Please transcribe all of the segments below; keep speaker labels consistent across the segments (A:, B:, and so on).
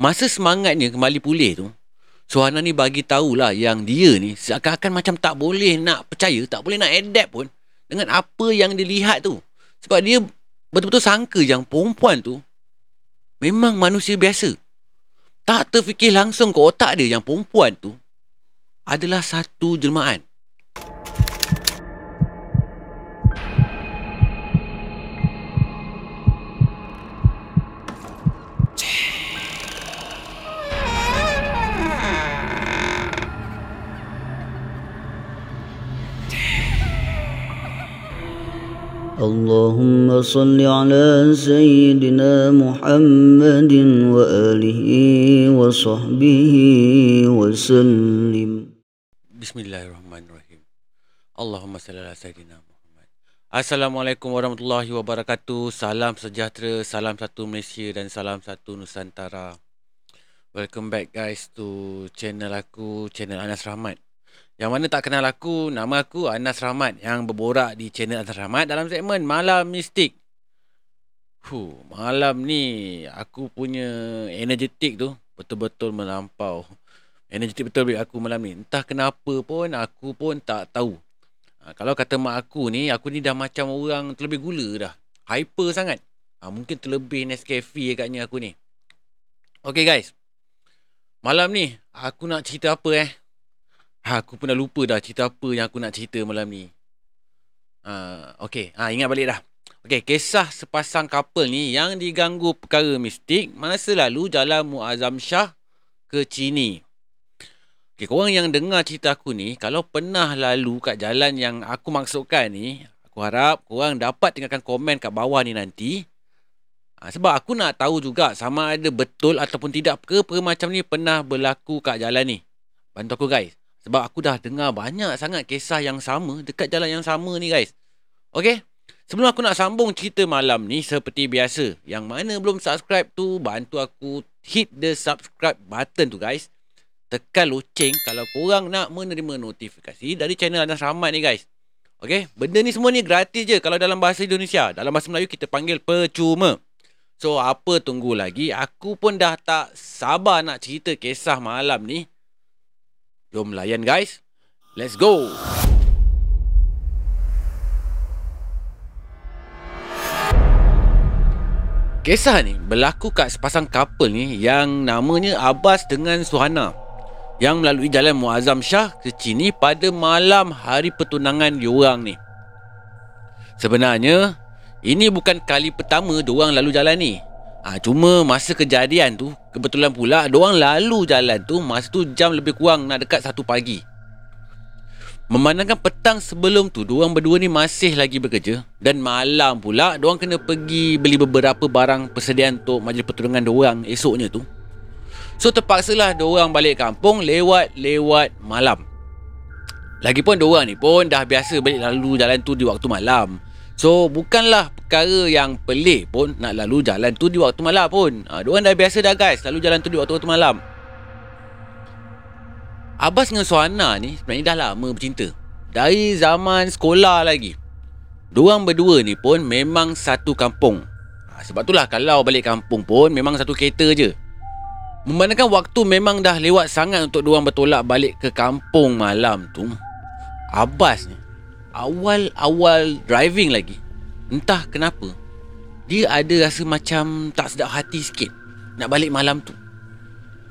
A: Masa semangatnya kembali pulih tu, Suhana ni bagi tahulah yang dia ni seakan-akan macam tak boleh nak percaya, tak boleh nak adapt pun dengan apa yang dilihat tu. Sebab dia betul-betul sangka yang perempuan tu memang manusia biasa. Tak terfikir langsung ke otak dia yang perempuan tu adalah satu jelmaan.
B: اللهم صل على سيدنا محمد وآله وصحبه وسلم
A: Bismillahirrahmanirrahim. Allahumma salli ala sayyidina Muhammad. Assalamualaikum warahmatullahi wabarakatuh. Salam sejahtera, salam satu Malaysia dan salam satu Nusantara. Welcome back guys to channel aku, channel Anas Rahmat. Yang mana tak kenal aku, nama aku Anas Rahmat yang berborak di channel Anas Rahmat dalam segmen Malam Mistik. Huh, malam ni aku punya energetik tu betul-betul melampau. Energetik betul bagi aku malam ni. Entah kenapa pun aku pun tak tahu. Ha, kalau kata mak aku ni, aku ni dah macam orang terlebih gula dah. Hyper sangat. Ha, mungkin terlebih Nescafe agaknya aku ni. Okay guys. Malam ni aku nak cerita apa eh? Ha, aku pun dah lupa dah cerita apa yang aku nak cerita malam ni. Ha, okay, ha, ingat balik dah. Okay, kisah sepasang couple ni yang diganggu perkara mistik masa lalu jalan Muazzam Shah ke Chini. Okay, korang yang dengar cerita aku ni, kalau pernah lalu kat jalan yang aku maksudkan ni, aku harap korang dapat tinggalkan komen kat bawah ni nanti. Ha, sebab aku nak tahu juga sama ada betul ataupun tidak ke macam ni pernah berlaku kat jalan ni. Bantu aku guys. Sebab aku dah dengar banyak sangat kisah yang sama dekat jalan yang sama ni guys. Okay? Sebelum aku nak sambung cerita malam ni seperti biasa. Yang mana belum subscribe tu bantu aku hit the subscribe button tu guys. Tekan loceng kalau korang nak menerima notifikasi dari channel Anas Rahmat ni guys. Okay? Benda ni semua ni gratis je kalau dalam bahasa Indonesia. Dalam bahasa Melayu kita panggil percuma. So apa tunggu lagi? Aku pun dah tak sabar nak cerita kisah malam ni. Jom layan guys. Let's go. Kisah ni berlaku kat sepasang couple ni yang namanya Abbas dengan Suhana yang melalui jalan Muazzam Shah ke Chini pada malam hari pertunangan diorang ni. Sebenarnya, ini bukan kali pertama diorang lalu jalan ni. Ha, cuma masa kejadian tu Kebetulan pula Diorang lalu jalan tu Masa tu jam lebih kurang Nak dekat satu pagi. Memandangkan petang sebelum tu Diorang berdua ni masih lagi bekerja. Dan malam pula Diorang kena pergi Beli beberapa barang persediaan Untuk majlis pertunangan diorang Esoknya tu. So terpaksalah Diorang balik kampung Lewat-lewat malam. Lagipun diorang ni pun Dah biasa balik lalu jalan tu Di waktu malam. So bukanlah perkara yang pelik pun nak lalu jalan tu di waktu malam pun. Ha, diorang dah biasa dah guys lalu jalan tu di waktu-waktu malam. Abbas dengan Suhana ni sebenarnya dah lama bercinta. Dari zaman sekolah lagi. Diorang berdua ni pun memang satu kampung. Ha, sebab itulah kalau balik kampung pun memang satu kereta je. Memandangkan waktu memang dah lewat sangat untuk diorang bertolak balik ke kampung malam tu. Abbas ni awal-awal driving lagi entah kenapa dia ada rasa macam tak sedap hati sikit nak balik malam tu.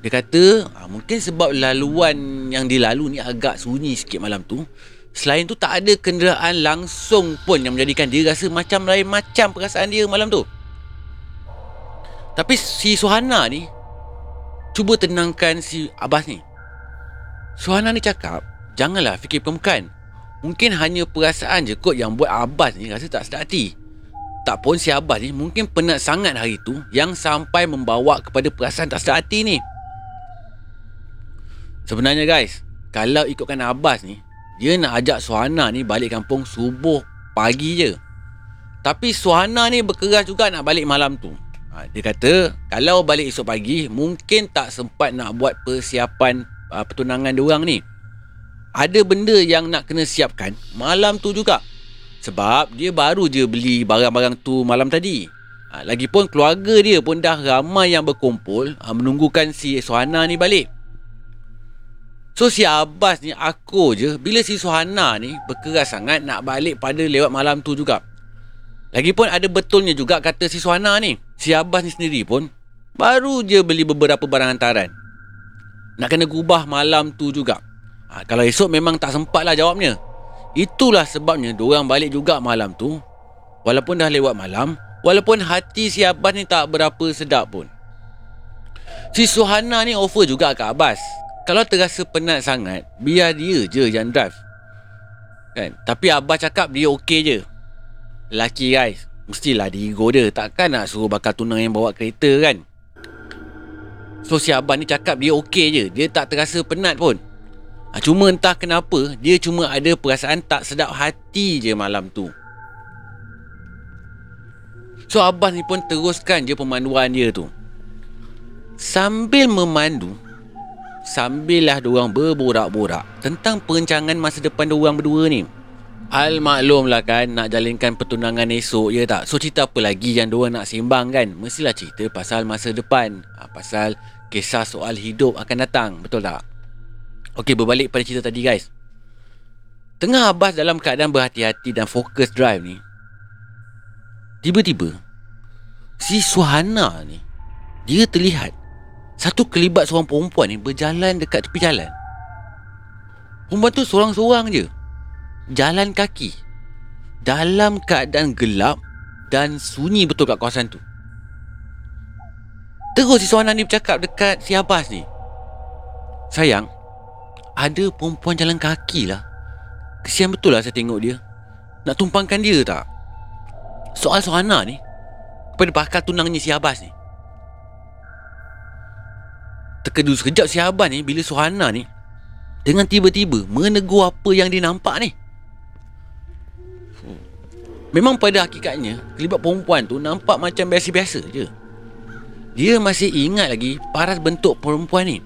A: Dia kata ha, mungkin sebab laluan yang dilalu ni agak sunyi sikit malam tu. Selain tu tak ada kenderaan langsung pun yang menjadikan dia rasa macam lain macam perasaan dia malam tu. Tapi si Suhana ni cuba tenangkan si Abbas ni. Suhana ni cakap janganlah fikir permukaan Mungkin hanya perasaan je kot yang buat Abbas ni rasa tak sedap hati. Tak pun si Abbas ni mungkin penat sangat hari tu yang sampai membawa kepada perasaan tak sedap hati ni. Sebenarnya guys, kalau ikutkan Abbas ni, dia nak ajak Suhana ni balik kampung subuh pagi je. Tapi Suhana ni berkeras juga nak balik malam tu. Ha, dia kata kalau balik esok pagi mungkin tak sempat nak buat persiapan uh, pertunangan diorang ni ada benda yang nak kena siapkan malam tu juga. Sebab dia baru je beli barang-barang tu malam tadi. Ha, lagipun keluarga dia pun dah ramai yang berkumpul ha, menunggukan si Suhana ni balik. So si Abbas ni aku je bila si Suhana ni berkeras sangat nak balik pada lewat malam tu juga. Lagipun ada betulnya juga kata si Suhana ni. Si Abbas ni sendiri pun baru je beli beberapa barang hantaran. Nak kena gubah malam tu juga. Ha, kalau esok memang tak sempat lah jawabnya. Itulah sebabnya diorang balik juga malam tu. Walaupun dah lewat malam. Walaupun hati si Abbas ni tak berapa sedap pun. Si Suhana ni offer juga ke Abbas kalau terasa penat sangat, biar dia je yang drive. Kan? Tapi Abah cakap dia okey je. Laki guys, mestilah dia ego dia. Takkan nak suruh bakal tunang yang bawa kereta kan? So si Abah ni cakap dia okey je. Dia tak terasa penat pun. Ha, cuma entah kenapa, dia cuma ada perasaan tak sedap hati je malam tu. So Abah ni pun teruskan je pemanduan dia tu. Sambil memandu, sambillah diorang berborak-borak tentang perencangan masa depan diorang berdua ni. Al maklum lah kan nak jalinkan pertunangan esok je tak. So cerita apa lagi yang diorang nak sembang kan? Mestilah cerita pasal masa depan. Ha, pasal kisah soal hidup akan datang. Betul tak? Okey berbalik pada cerita tadi guys. Tengah Abbas dalam keadaan berhati-hati dan fokus drive ni. Tiba-tiba si Suhana ni dia terlihat satu kelibat seorang perempuan ni berjalan dekat tepi jalan. Perempuan tu seorang-seorang je. Jalan kaki. Dalam keadaan gelap dan sunyi betul kat kawasan tu. Terus si Suhana ni bercakap dekat si Abbas ni. Sayang, ada perempuan jalan kaki lah. Kesian betul lah saya tengok dia. Nak tumpangkan dia tak? Soal Suhana ni, kepada bakal tunangnya si Abbas ni. Terkedu sekejap si Aban ni bila Suhana ni dengan tiba-tiba menegur apa yang dia nampak ni. Memang pada hakikatnya kelibat perempuan tu nampak macam biasa-biasa je. Dia masih ingat lagi paras bentuk perempuan ni.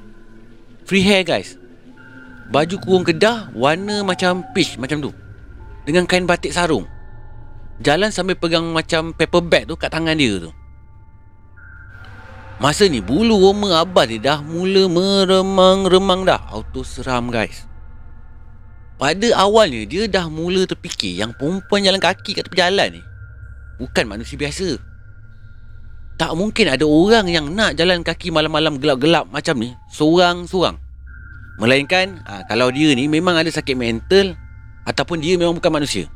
A: Free hair guys. Baju kurung kedah warna macam peach macam tu. Dengan kain batik sarung. Jalan sambil pegang macam paper bag tu kat tangan dia tu. Masa ni bulu roma abah dia dah mula meremang-remang dah. Auto seram guys. Pada awalnya dia dah mula terfikir yang perempuan jalan kaki kat tepi jalan ni bukan manusia biasa. Tak mungkin ada orang yang nak jalan kaki malam-malam gelap-gelap macam ni seorang-seorang. Melainkan ha, kalau dia ni memang ada sakit mental ataupun dia memang bukan manusia.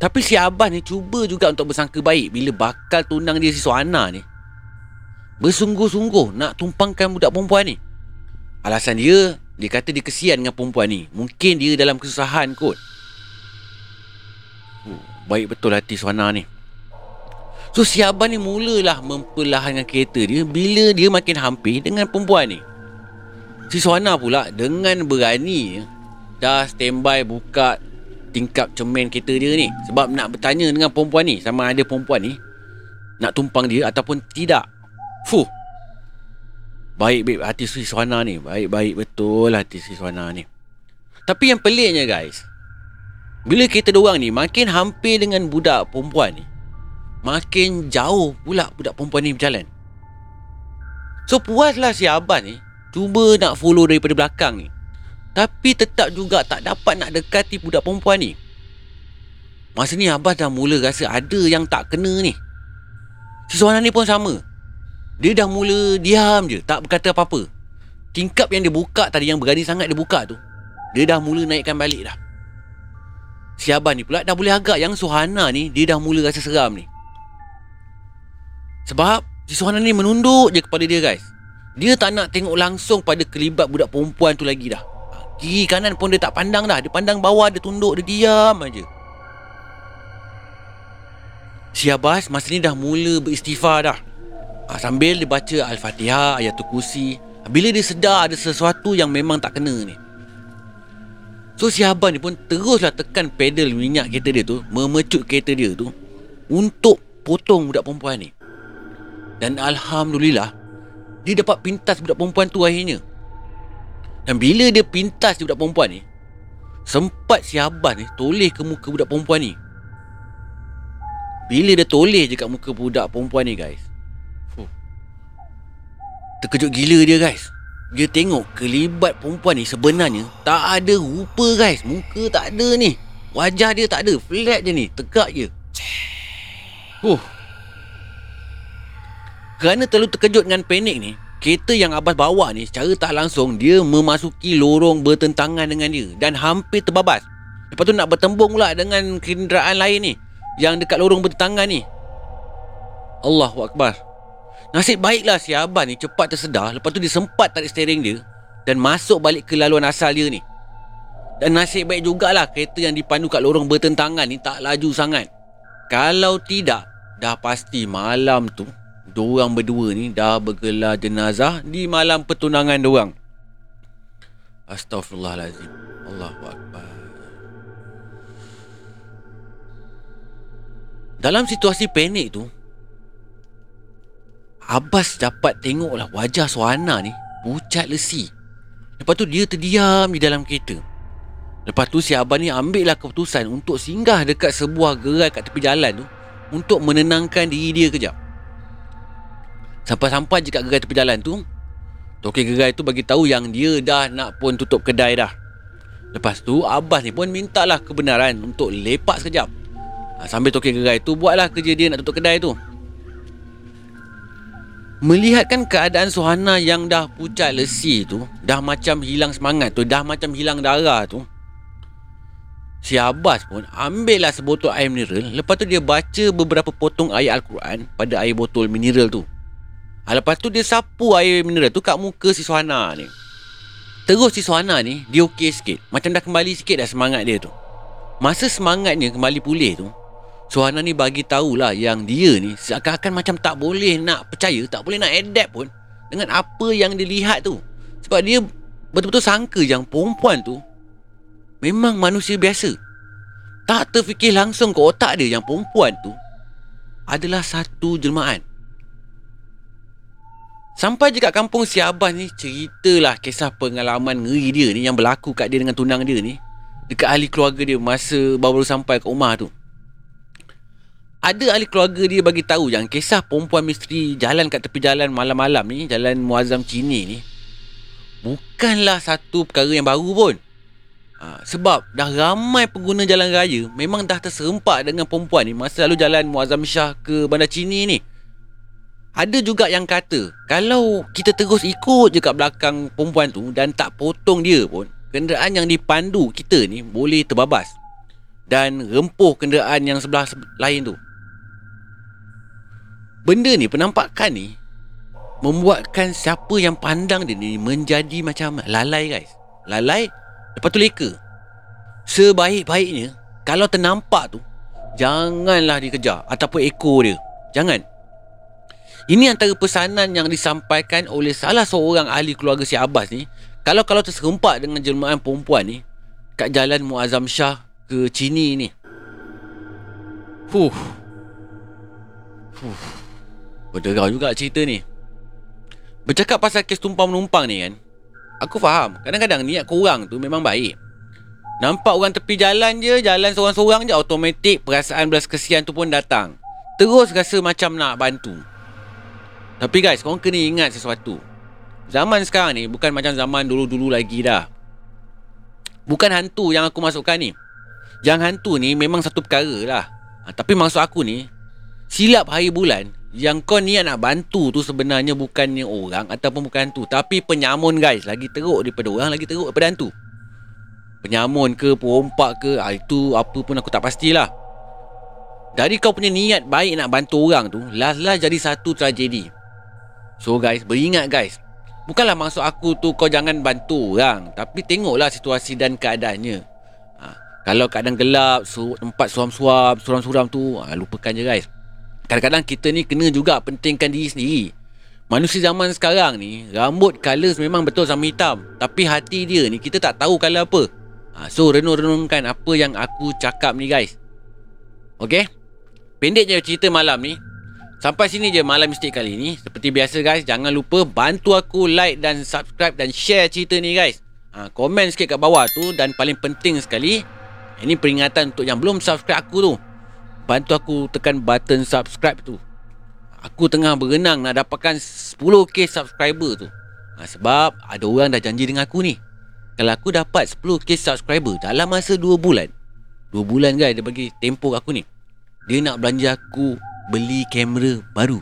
A: Tapi si abah ni cuba juga untuk bersangka baik bila bakal tunang dia si Suhana ni bersungguh-sungguh nak tumpangkan budak perempuan ni. Alasan dia, dia kata dia kesian dengan perempuan ni. Mungkin dia dalam kesusahan kot. Oh, baik betul hati Suhana ni. So si Abang ni mulalah memperlahankan kereta dia bila dia makin hampir dengan perempuan ni. Si Suhana pula dengan berani dah standby buka tingkap cermin kereta dia ni. Sebab nak bertanya dengan perempuan ni sama ada perempuan ni nak tumpang dia ataupun tidak. Fuh. Baik-baik hati si Suhana ni. Baik-baik betul hati si Suhana ni. Tapi yang peliknya guys. Bila kita doang ni makin hampir dengan budak perempuan ni. Makin jauh pula budak perempuan ni berjalan. So puaslah si Abang ni. Cuba nak follow daripada belakang ni. Tapi tetap juga tak dapat nak dekati budak perempuan ni. Masa ni Abbas dah mula rasa ada yang tak kena ni. Suhana ni pun sama. Dia dah mula diam je Tak berkata apa-apa Tingkap yang dia buka tadi Yang berani sangat dia buka tu Dia dah mula naikkan balik dah Si Abang ni pula dah boleh agak Yang Suhana ni Dia dah mula rasa seram ni Sebab Si Suhana ni menunduk je kepada dia guys Dia tak nak tengok langsung Pada kelibat budak perempuan tu lagi dah. Kiri kanan pun dia tak pandang dah. Dia pandang bawah Dia tunduk Dia diam aja. Si Abbas masa ni dah mula beristighfar dah. Ha, Sambil dia baca Al-Fatihah Ayatul Kursi. Bila dia sedar ada sesuatu yang memang tak kena ni. So si abang ni pun teruslah tekan pedal minyak kereta dia tu Memecut kereta dia tu Untuk potong budak perempuan ni. Dan Alhamdulillah Dia dapat pintas budak perempuan tu akhirnya. Dan bila dia pintas budak perempuan ni Sempat si abang ni toleh ke muka budak perempuan ni. Bila dia toleh je kat muka budak perempuan ni guys. Fuh. Terkejut gila dia guys. Dia tengok kelibat perempuan ni sebenarnya Tak ada rupa guys. Muka tak ada ni. Wajah dia tak ada. Flat je ni. Tegak je. Huh. Kerana terlalu terkejut dengan panik ni Kereta yang Abbas bawa ni Secara tak langsung Dia memasuki lorong bertentangan dengan dia Dan hampir terbabas. Lepas tu nak bertembung pula dengan kenderaan lain ni Yang dekat lorong bertentangan ni. Allahu Akbar. Nasib baiklah si Abbas ni cepat tersedar Lepas tu dia sempat tarik steering dia Dan masuk balik ke laluan asal dia ni. Dan nasib baik jugalah Kereta yang dipandu kat lorong bertentangan ni Tak laju sangat. Kalau tidak Dah pasti malam tu Diorang berdua ni dah bergelar jenazah Di malam pertunangan diorang. Astaghfirullahalazim. Allahu Akbar. Dalam situasi panik tu Abbas dapat tengoklah wajah Suhana ni Pucat lesi. Lepas tu dia terdiam di dalam kereta. Lepas tu si Abang ni ambil lah keputusan Untuk singgah dekat sebuah gerai kat tepi jalan tu Untuk menenangkan diri dia kejap Sampai-sampai je kat gerai tepi jalan tu Tokek gerai tu bagi tahu yang dia dah nak pun tutup kedai dah. Lepas tu Abbas ni pun mintalah kebenaran untuk lepak sekejap. Ha, Sambil tokek gerai tu buatlah kerja dia nak tutup kedai tu. Melihatkan keadaan Suhana yang dah pucat lesi tu Dah macam hilang semangat tu Dah macam hilang darah tu Si Abbas pun ambil lah sebotol air mineral. Lepas tu dia baca beberapa potong ayat Al-Quran Pada air botol mineral tu ha, Lepas tu dia sapu air mineral tu kat muka si Suhana ni Terus si Suhana ni dia okey sikit Macam dah kembali sikit dah semangat dia tu Masa semangatnya kembali pulih tu Suhana ni bagi tahulah yang dia ni seakan-akan macam tak boleh nak percaya, tak boleh nak adapt pun dengan apa yang dia lihat tu. Sebab dia betul-betul sangka yang perempuan tu memang manusia biasa. Tak terfikir langsung ke otak dia yang perempuan tu adalah satu jelmaan. Sampai je kat kampung si Abah ni ceritalah kisah pengalaman ngeri dia ni yang berlaku kat dia dengan tunang dia ni dekat ahli keluarga dia masa baru sampai ke rumah tu. Ada ahli keluarga dia bagi tahu yang kisah perempuan misteri jalan kat tepi jalan malam-malam ni, jalan Muazzam Cini ni bukanlah satu perkara yang baru pun. Ha, sebab dah ramai pengguna jalan raya memang dah terserempak dengan perempuan ni masa lalu jalan Muazzam Shah ke Bandar Cini ni. Ada juga yang kata Kalau kita terus ikut je kat belakang perempuan tu Dan tak potong dia pun Kenderaan yang dipandu kita ni Boleh terbabas. Dan rempuh kenderaan yang sebelah lain tu. Benda ni penampakan ni Membuatkan siapa yang pandang dia ni Menjadi macam lalai guys. Lalai Lepas tu leka. Sebaik-baiknya Kalau ternampak tu Janganlah dikejar Ataupun ekor dia. Jangan ini antara pesanan yang disampaikan oleh salah seorang ahli keluarga si Abbas ni. Kalau kalau terserempak dengan jelmaan perempuan ni Kat jalan Muazzam Shah ke Cini ni. Fuh. Fuh. Berderau juga cerita ni. Bercakap pasal kes tumpang menumpang ni kan Aku faham. Kadang-kadang niat korang tu memang baik. Nampak orang tepi jalan je Jalan seorang-seorang je Automatik perasaan belas kesian tu pun datang. Terus rasa macam nak bantu tapi guys, korang kena ingat sesuatu. Zaman sekarang ni bukan macam zaman dulu-dulu lagi dah. Bukan hantu yang aku masukkan ni. Yang hantu ni memang satu perkara lah. Ha, tapi maksud aku ni, silap hari bulan, yang kau niat nak bantu tu sebenarnya bukannya orang ataupun bukan hantu. Tapi penyamun guys, lagi teruk daripada orang, lagi teruk daripada hantu. Penyamun ke, perompak ke, ha, itu apa pun aku tak pastilah. Dari kau punya niat baik nak bantu orang tu, last-last jadi satu tragedi. So guys, beringat guys. Bukanlah maksud aku tu kau jangan bantu orang. Tapi tengoklah situasi dan keadaannya. Ha, kalau keadaan gelap, tempat suam-suam, suram-suram tu, ha, lupakan je guys. Kadang-kadang kita ni kena juga pentingkan diri sendiri. Manusia zaman sekarang ni, rambut colours memang betul sama hitam. Tapi hati dia ni, kita tak tahu colour apa. Ha, so, renung-renungkan apa yang aku cakap ni guys. Okay? Pendek je cerita malam ni. Sampai sini je malam mistik kali ni. Seperti biasa guys, jangan lupa bantu aku like dan subscribe dan share cerita ni guys. Ha, komen sikit kat bawah tu dan paling penting sekali, ini peringatan untuk yang belum subscribe aku tu. bantu aku tekan button subscribe tu. Aku tengah berenang nak dapatkan 10k subscriber tu. Ha, sebab ada orang dah janji dengan aku ni. Kalau aku dapat 10k subscriber dalam masa 2 bulan. 2 bulan guys dia bagi tempoh aku ni. Dia nak belanja aku beli kamera baru.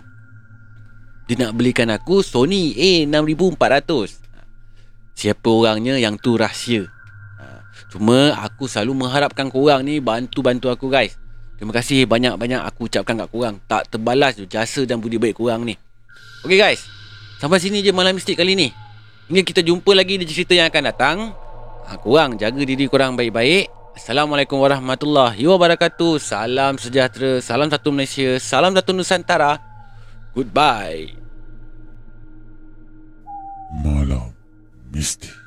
A: Dia nak belikan aku Sony A6400. Siapa orangnya yang tu rahsia. Ha, Cuma aku selalu mengharapkan korang ni bantu-bantu aku guys. Terima kasih banyak-banyak aku ucapkan kat korang. Tak terbalas tu jasa dan budi baik korang ni. Okay guys. Sampai sini je malam mistik kali ni. Hingga kita jumpa lagi di cerita yang akan datang. Ha, korang jaga diri korang baik-baik. Assalamualaikum warahmatullahi wabarakatuh. Salam sejahtera. Salam satu Malaysia. Salam satu Nusantara. Goodbye.
C: Malam Mistik